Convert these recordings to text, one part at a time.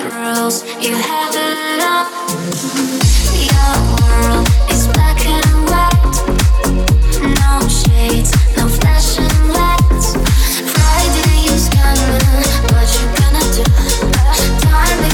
rules, you have it all. Your world is black and white, no shades, no flashing lights. Friday is coming, what you gonna do? Time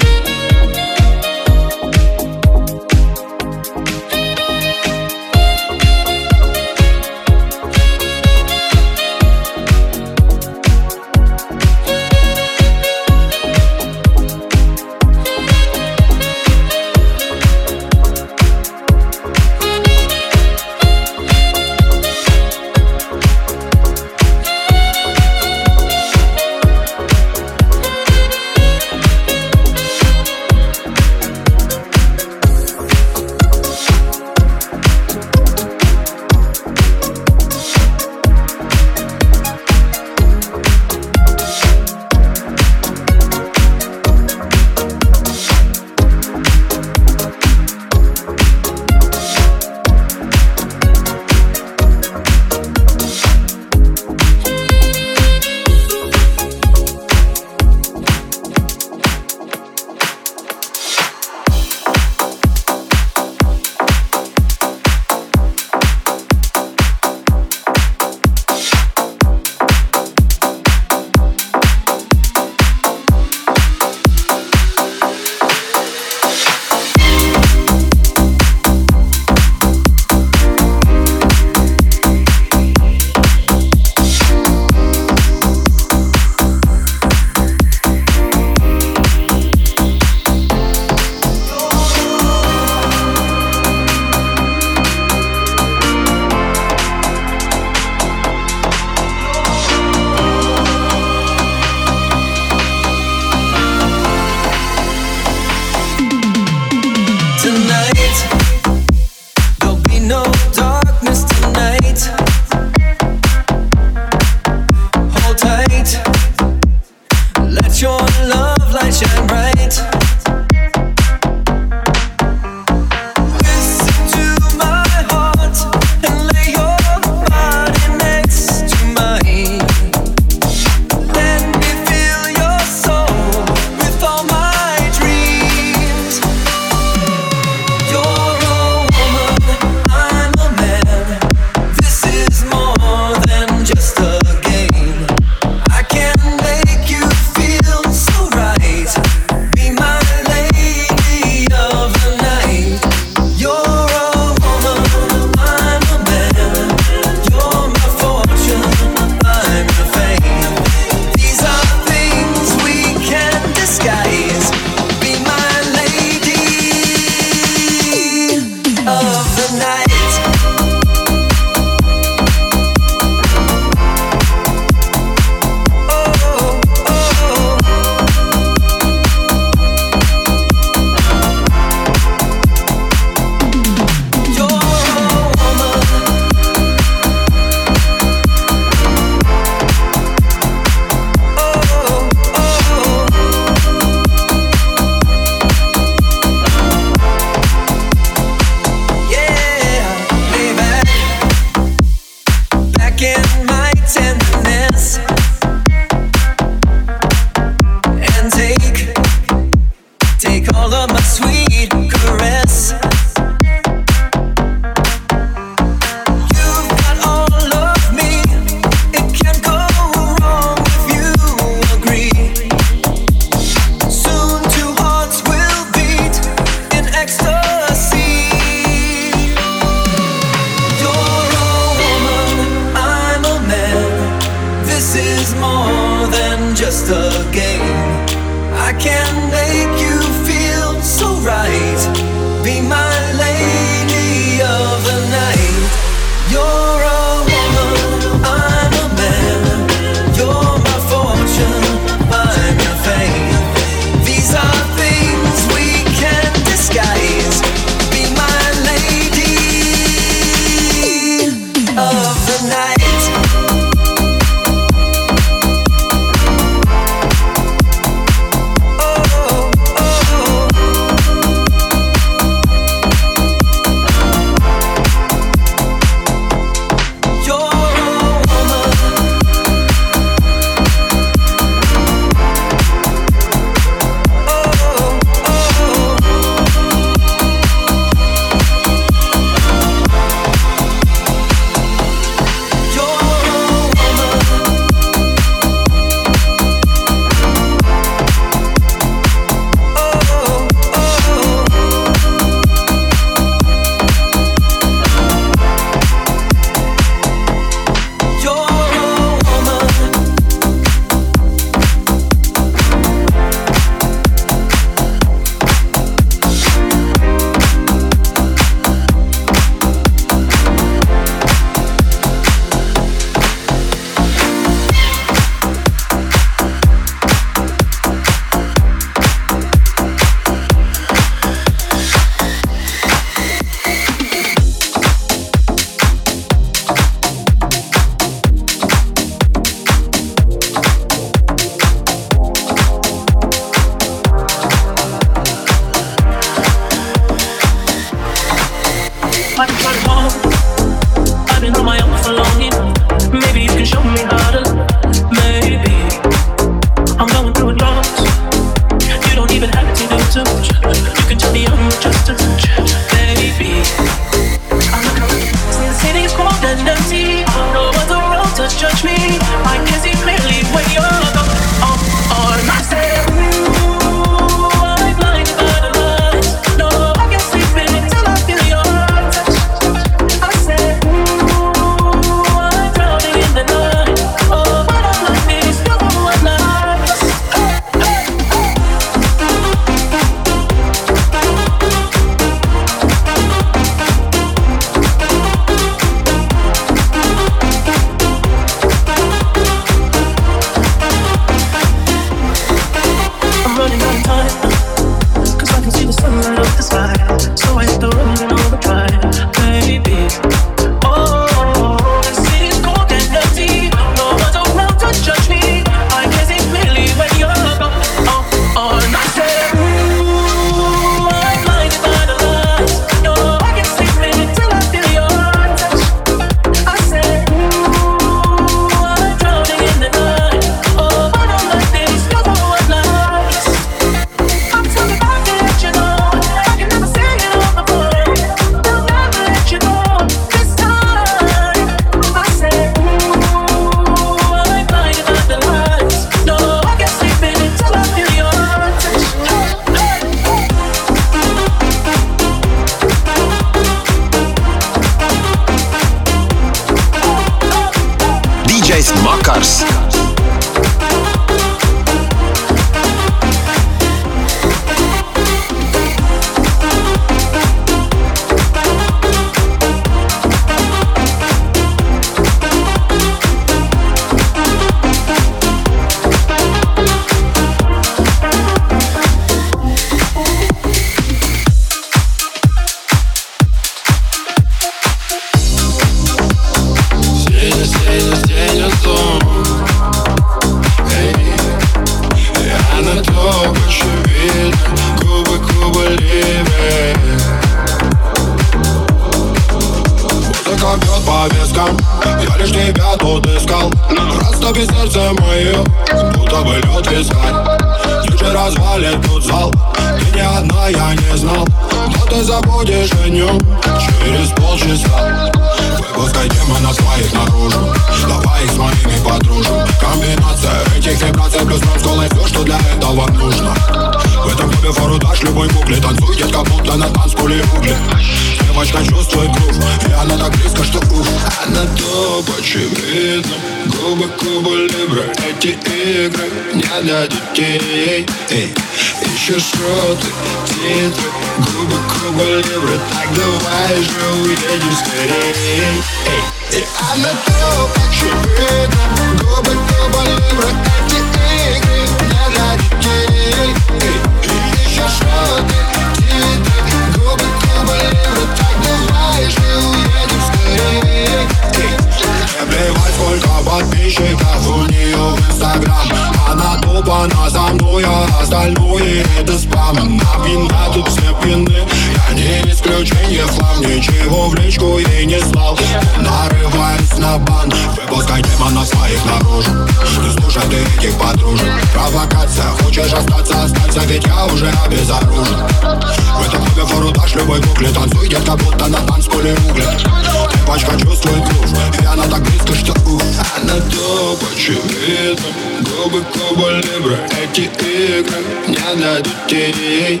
ты не для детей.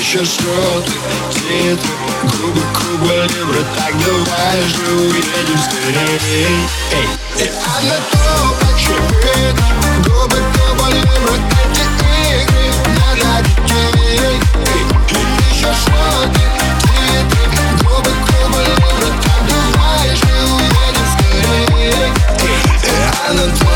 Еще ищешь роты, титры, губы, губы, либры Так давай же уедем скорей. Эй, и она то очевидно Губы, губы, либры, эти игры не для детей. Эй, ищешь роты, титры, губы, губы, либры Так давай же уедем скорей. И она то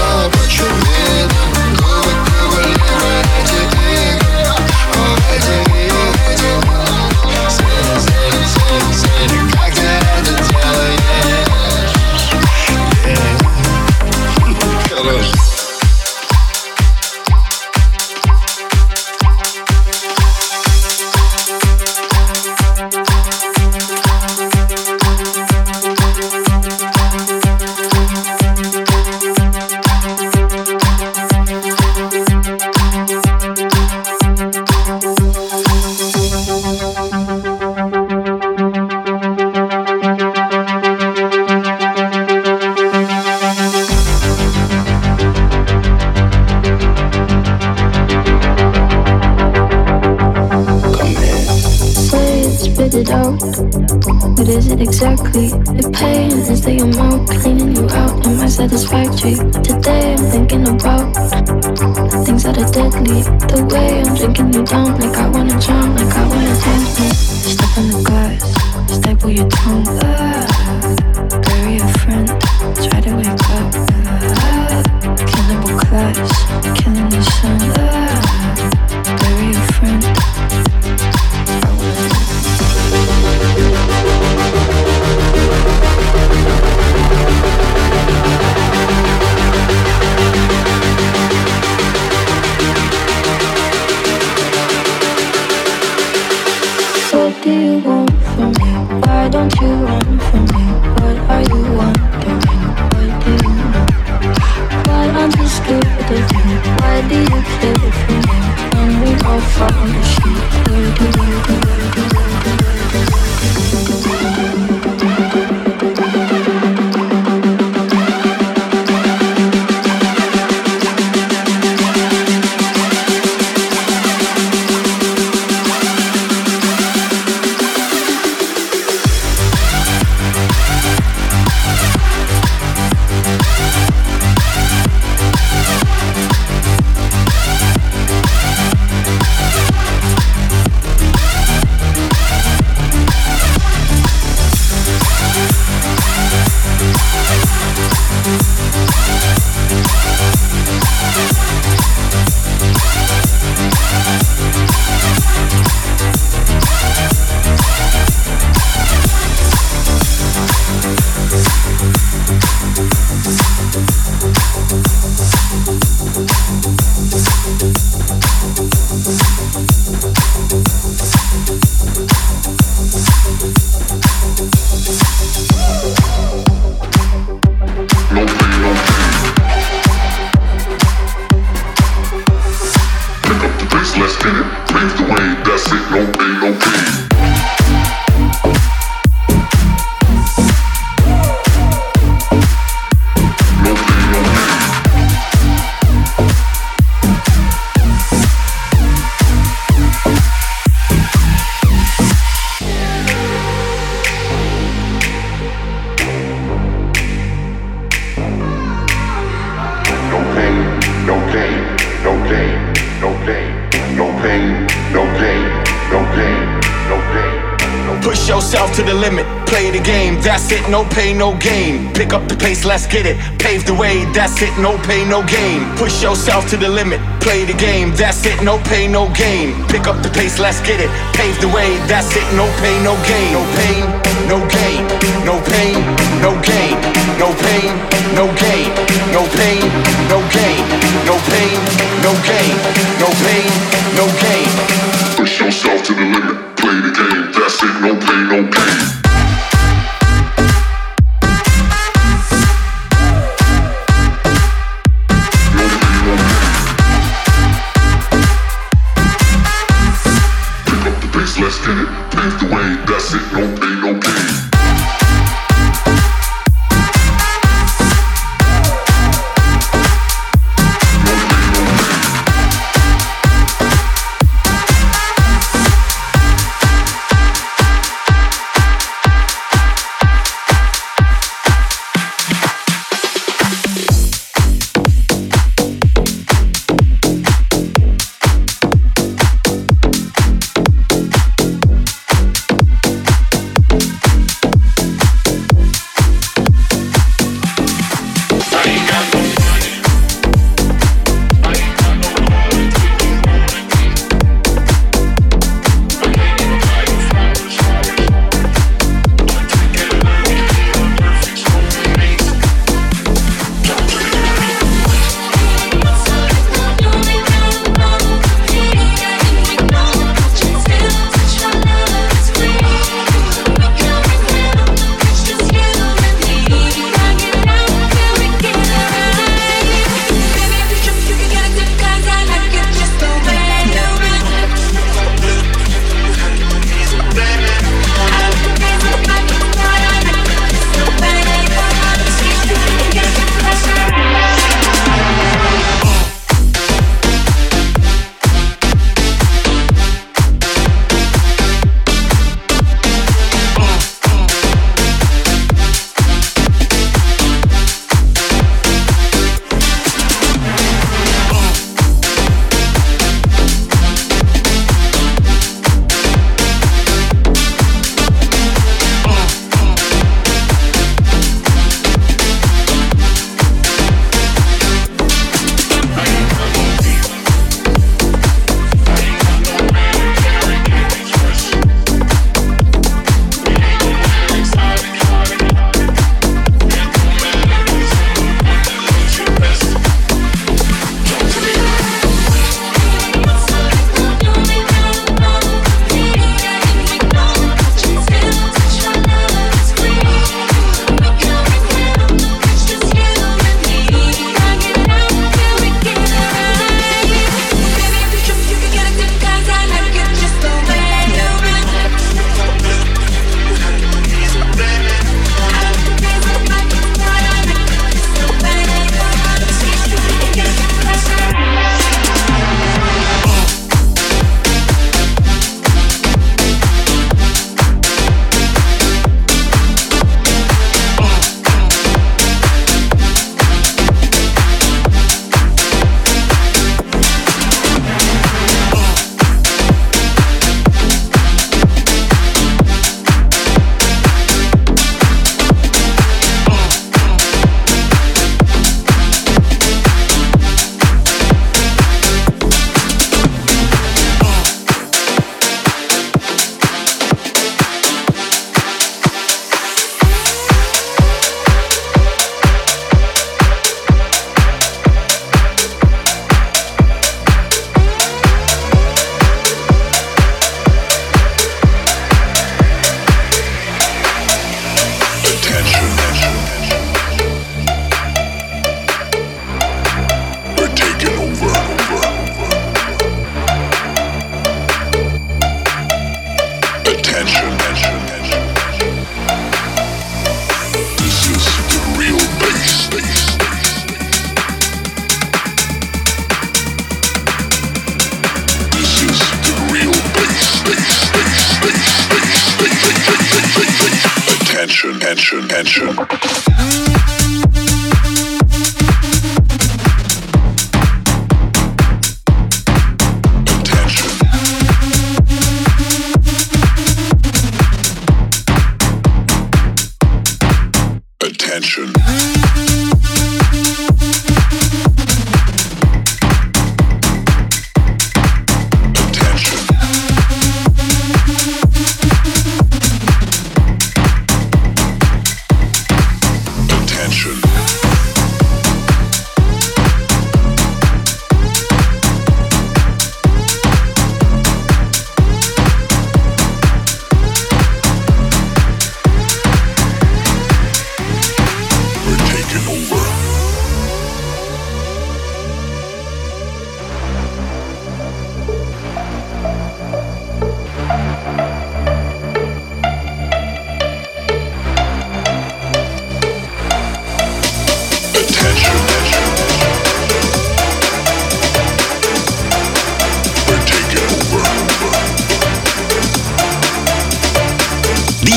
no pain, no gain. Pick up the pace, let's get it. Pave the way, that's it, no pain, no gain. Push yourself to the limit, play the game, that's it, no pain, no gain. Pick up the pace, let's get it. Pave the way, that's it, no pain, no gain. No pain, no gain. No pain, no gain. No pain, no gain. No pain, no gain. No pain, no gain. No pain, no gain. Push yourself to the limit, play the game, that's it, no pain, no gain.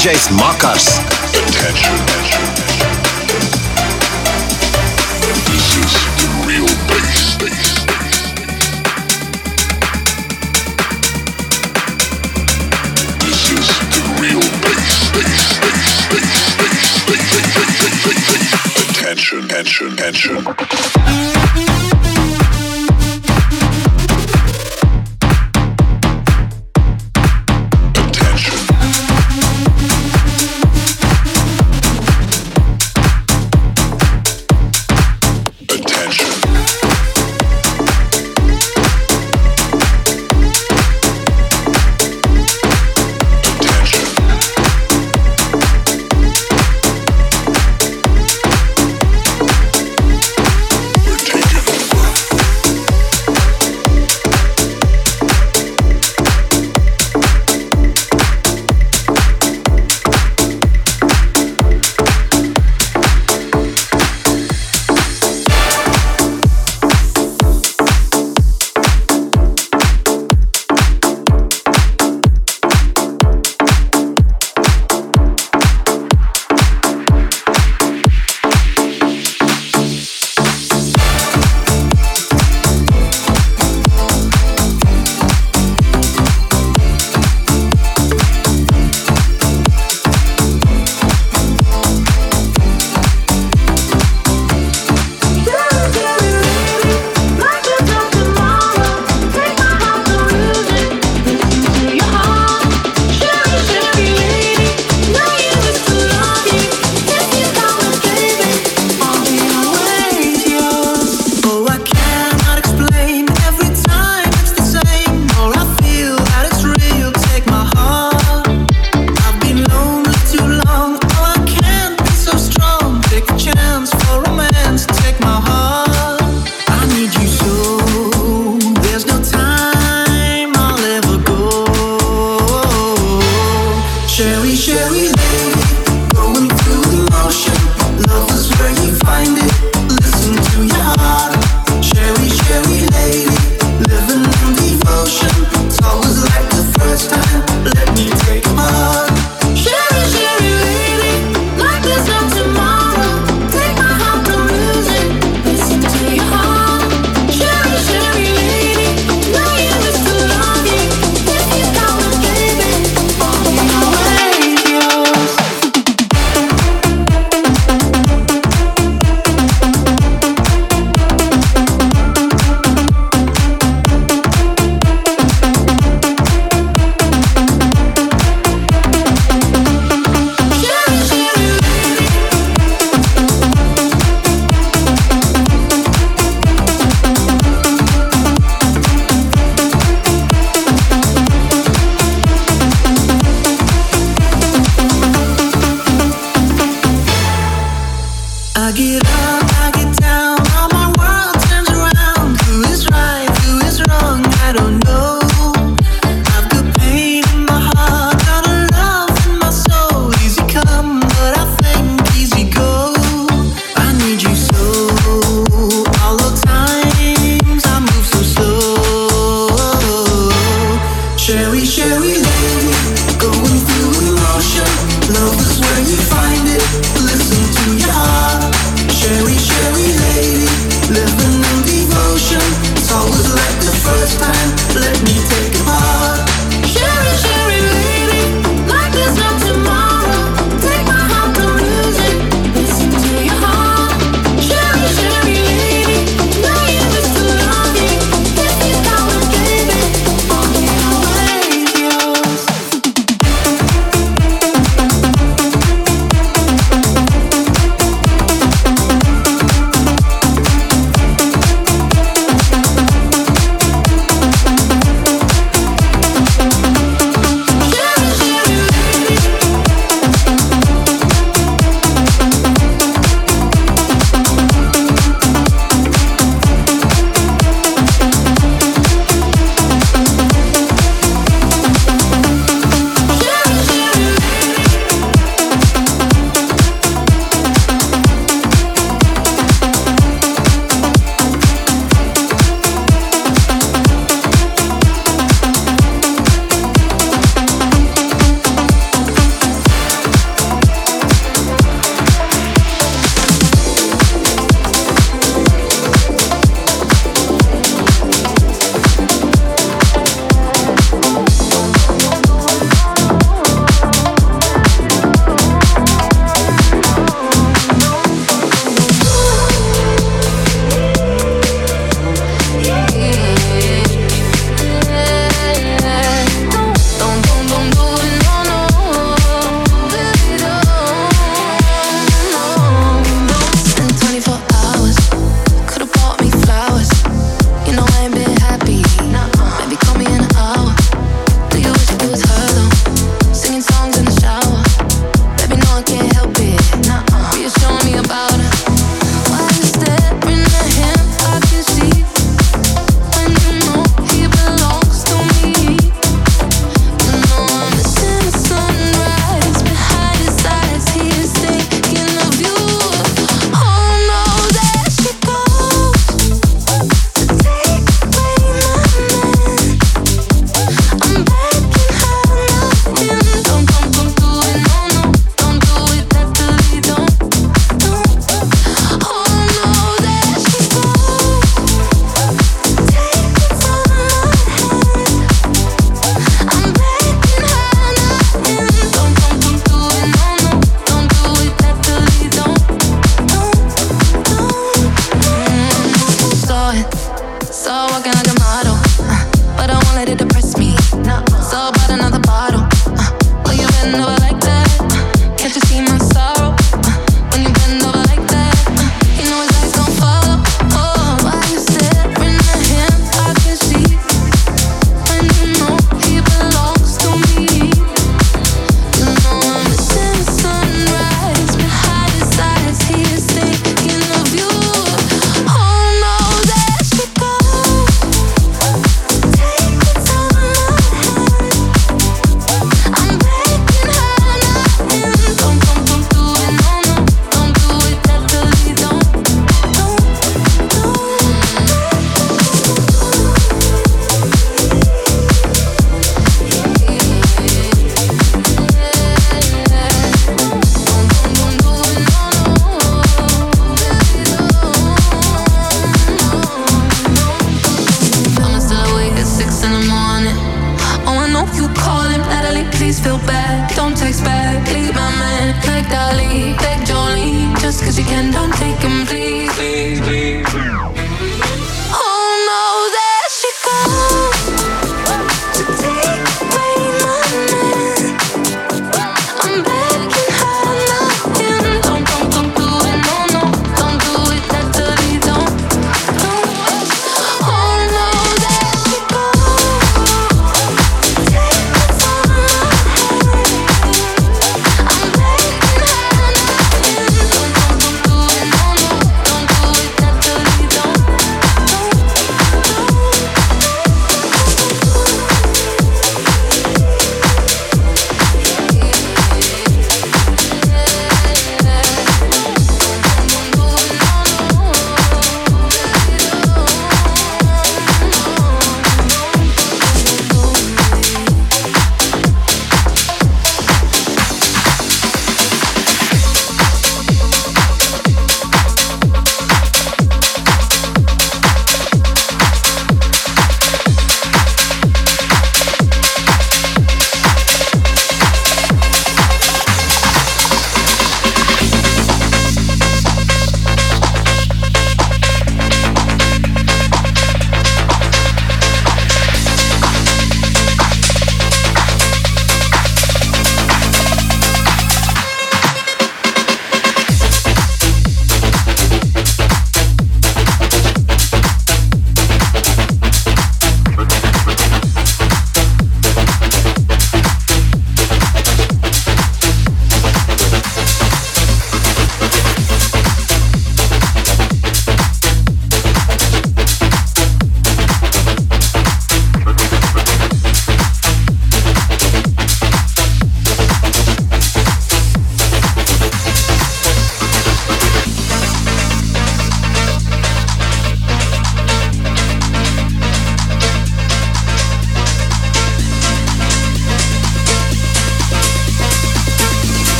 DJs Makars. Attention. This is the real bass. This is the real bass. Attention, attention, attention. Attention.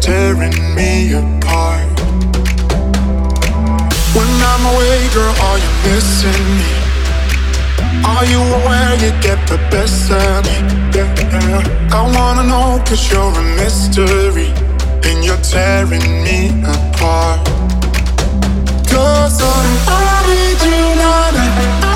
Tearing me apart. When I'm away, girl, are you missing me? Are you aware you get the best of me? Yeah. I wanna know, cause you're a mystery. And you're tearing me apart. Cause I need you, now.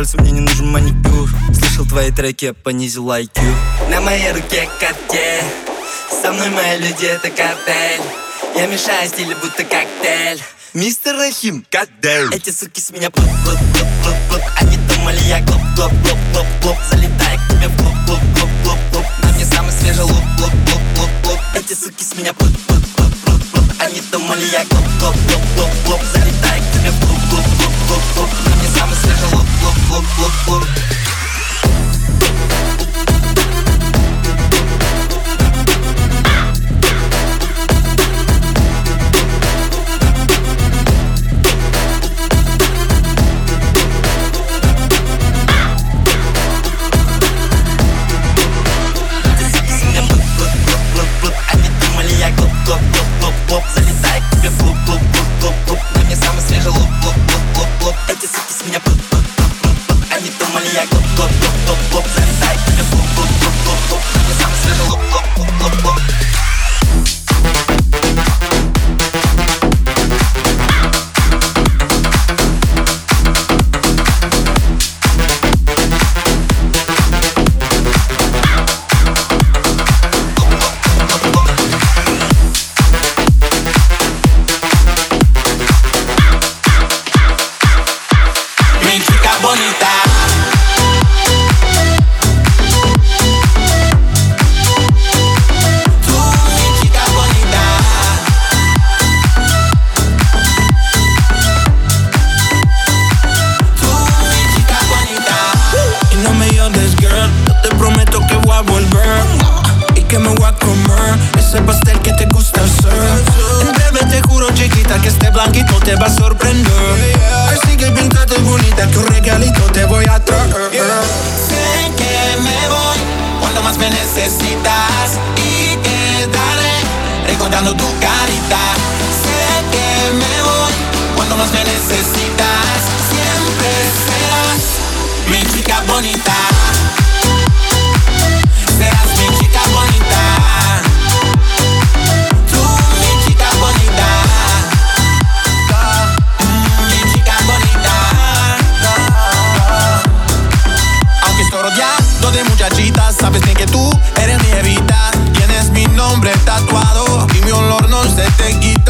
вальс, мне не нужен маникюр Слышал твои треки, я понизил IQ На моей руке картель Со мной мои люди, это картель Я мешаю стиле, будто коктейль Мистер Рахим, коктейль Эти суки с меня плоп, плоп, плоп, плоп, плоп Они думали, я глоп, глоп, глоп, глоп, глоп Залетай к тебе в глоп, глоп, глоп, глоп, глоп На мне самый свежий лук, глоп, глоп, глоп, глоп Эти суки с меня плоп, плоп, плоп, плоп, глоп Они думали, я глоп, глоп, глоп, глоп, глоп Залетай к тебе в глоп, глоп, глоп, глоп, глоп look, look, look. sabes bien que tú eres mi evita. Tienes mi nombre tatuado y mi olor no se te quita.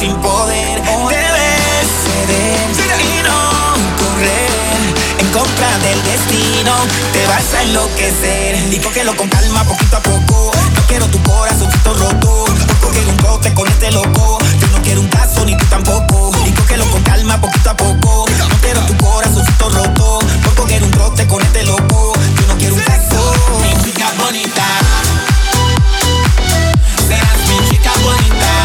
sin poder te ceder y no correr en contra del destino. Te vas a enloquecer y cógelo con calma poquito a poco. No quiero tu corazoncito roto no quiero un brote con este loco. Yo no quiero un caso ni tú tampoco. Y cógelo con calma poquito a poco. No quiero tu corazoncito roto no quiero un brote con este loco. Yo no quiero un caso. Mi chica bonita. Serás mi chica bonita.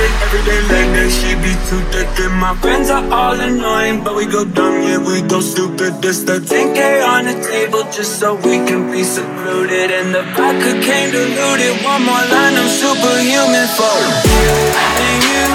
Every day like that. She be too thick, and my friends are all annoying, but we go dumb, yeah, we go stupid. This the 10k on the table just so we can be secluded, and the vodka came diluted. One more line, I'm superhuman for and you,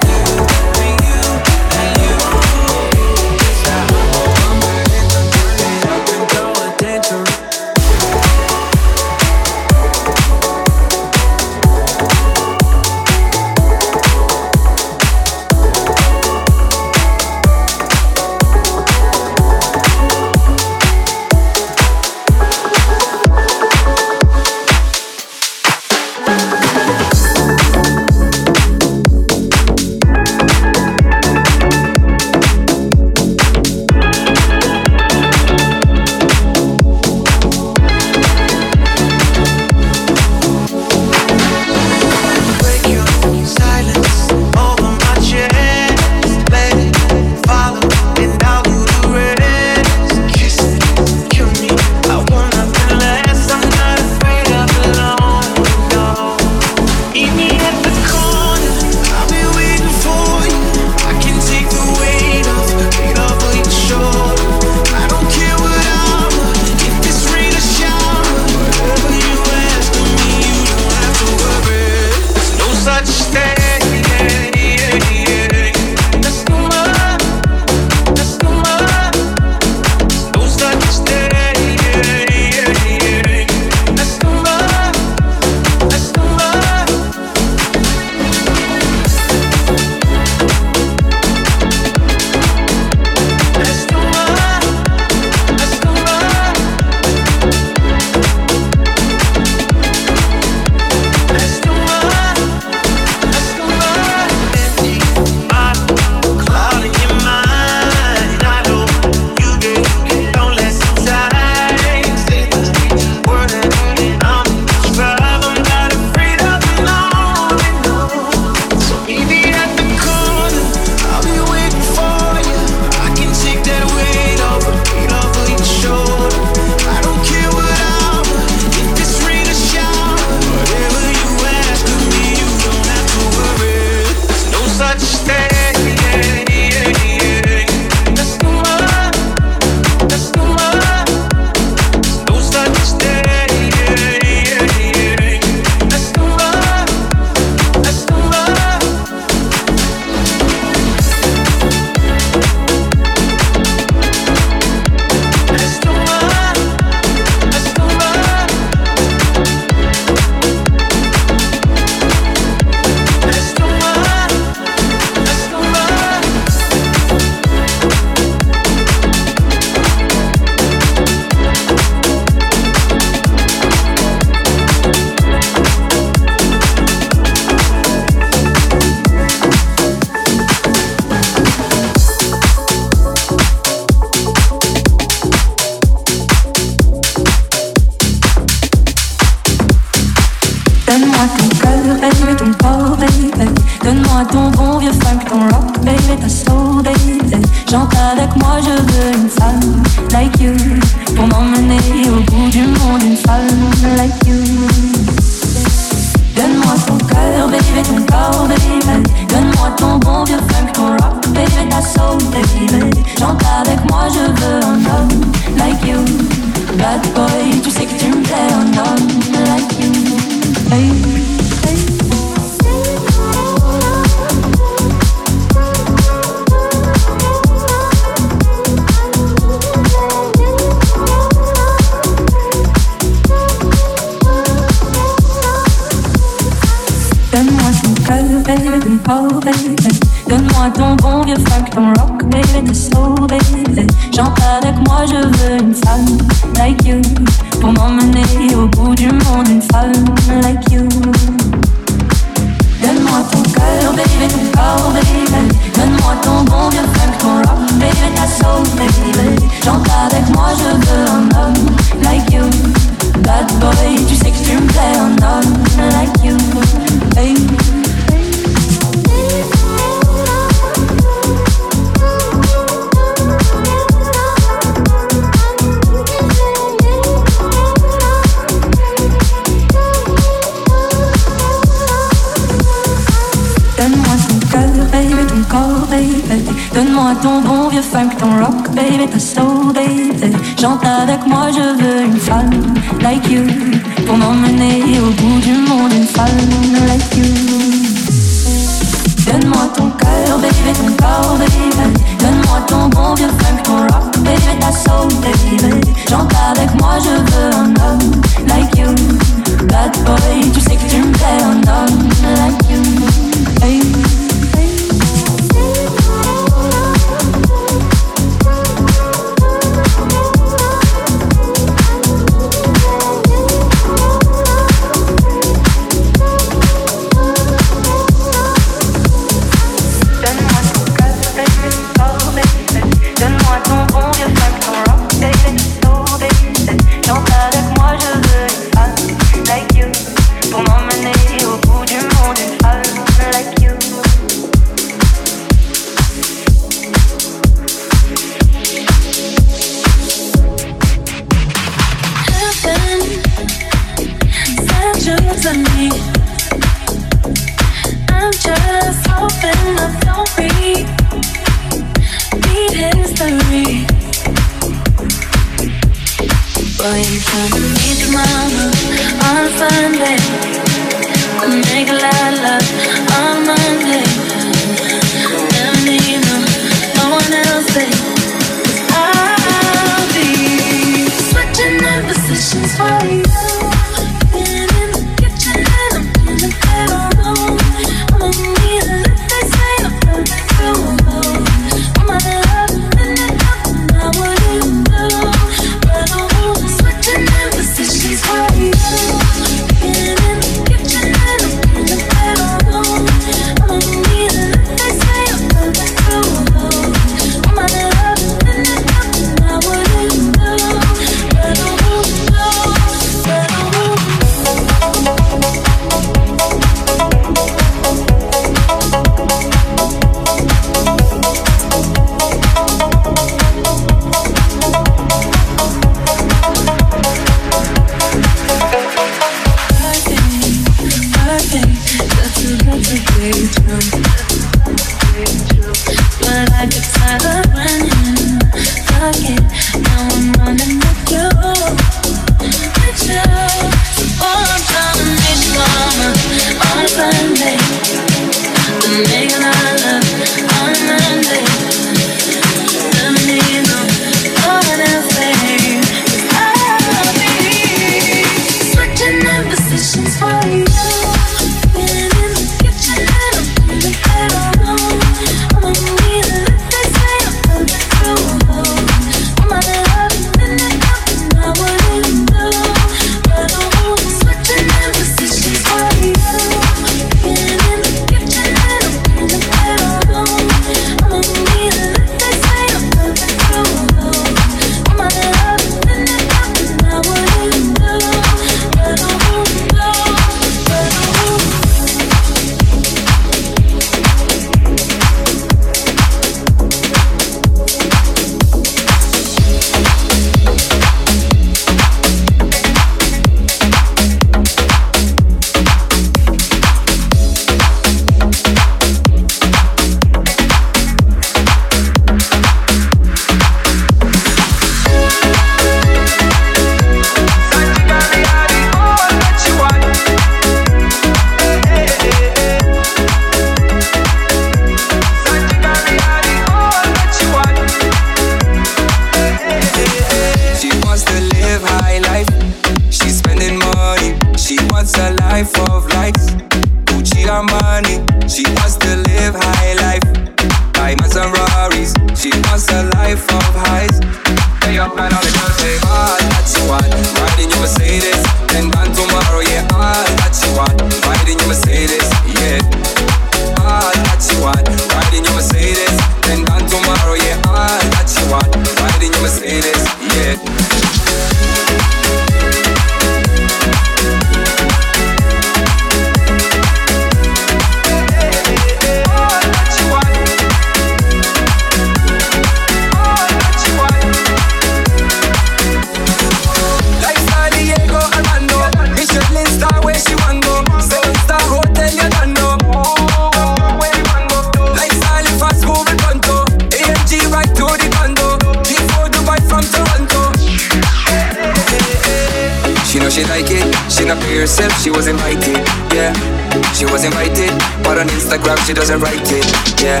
she doesn't write it, yeah.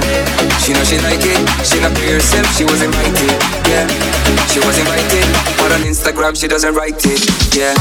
She know she like it, she not be herself, she was invited, yeah. She was invited, but on Instagram she doesn't write it, yeah.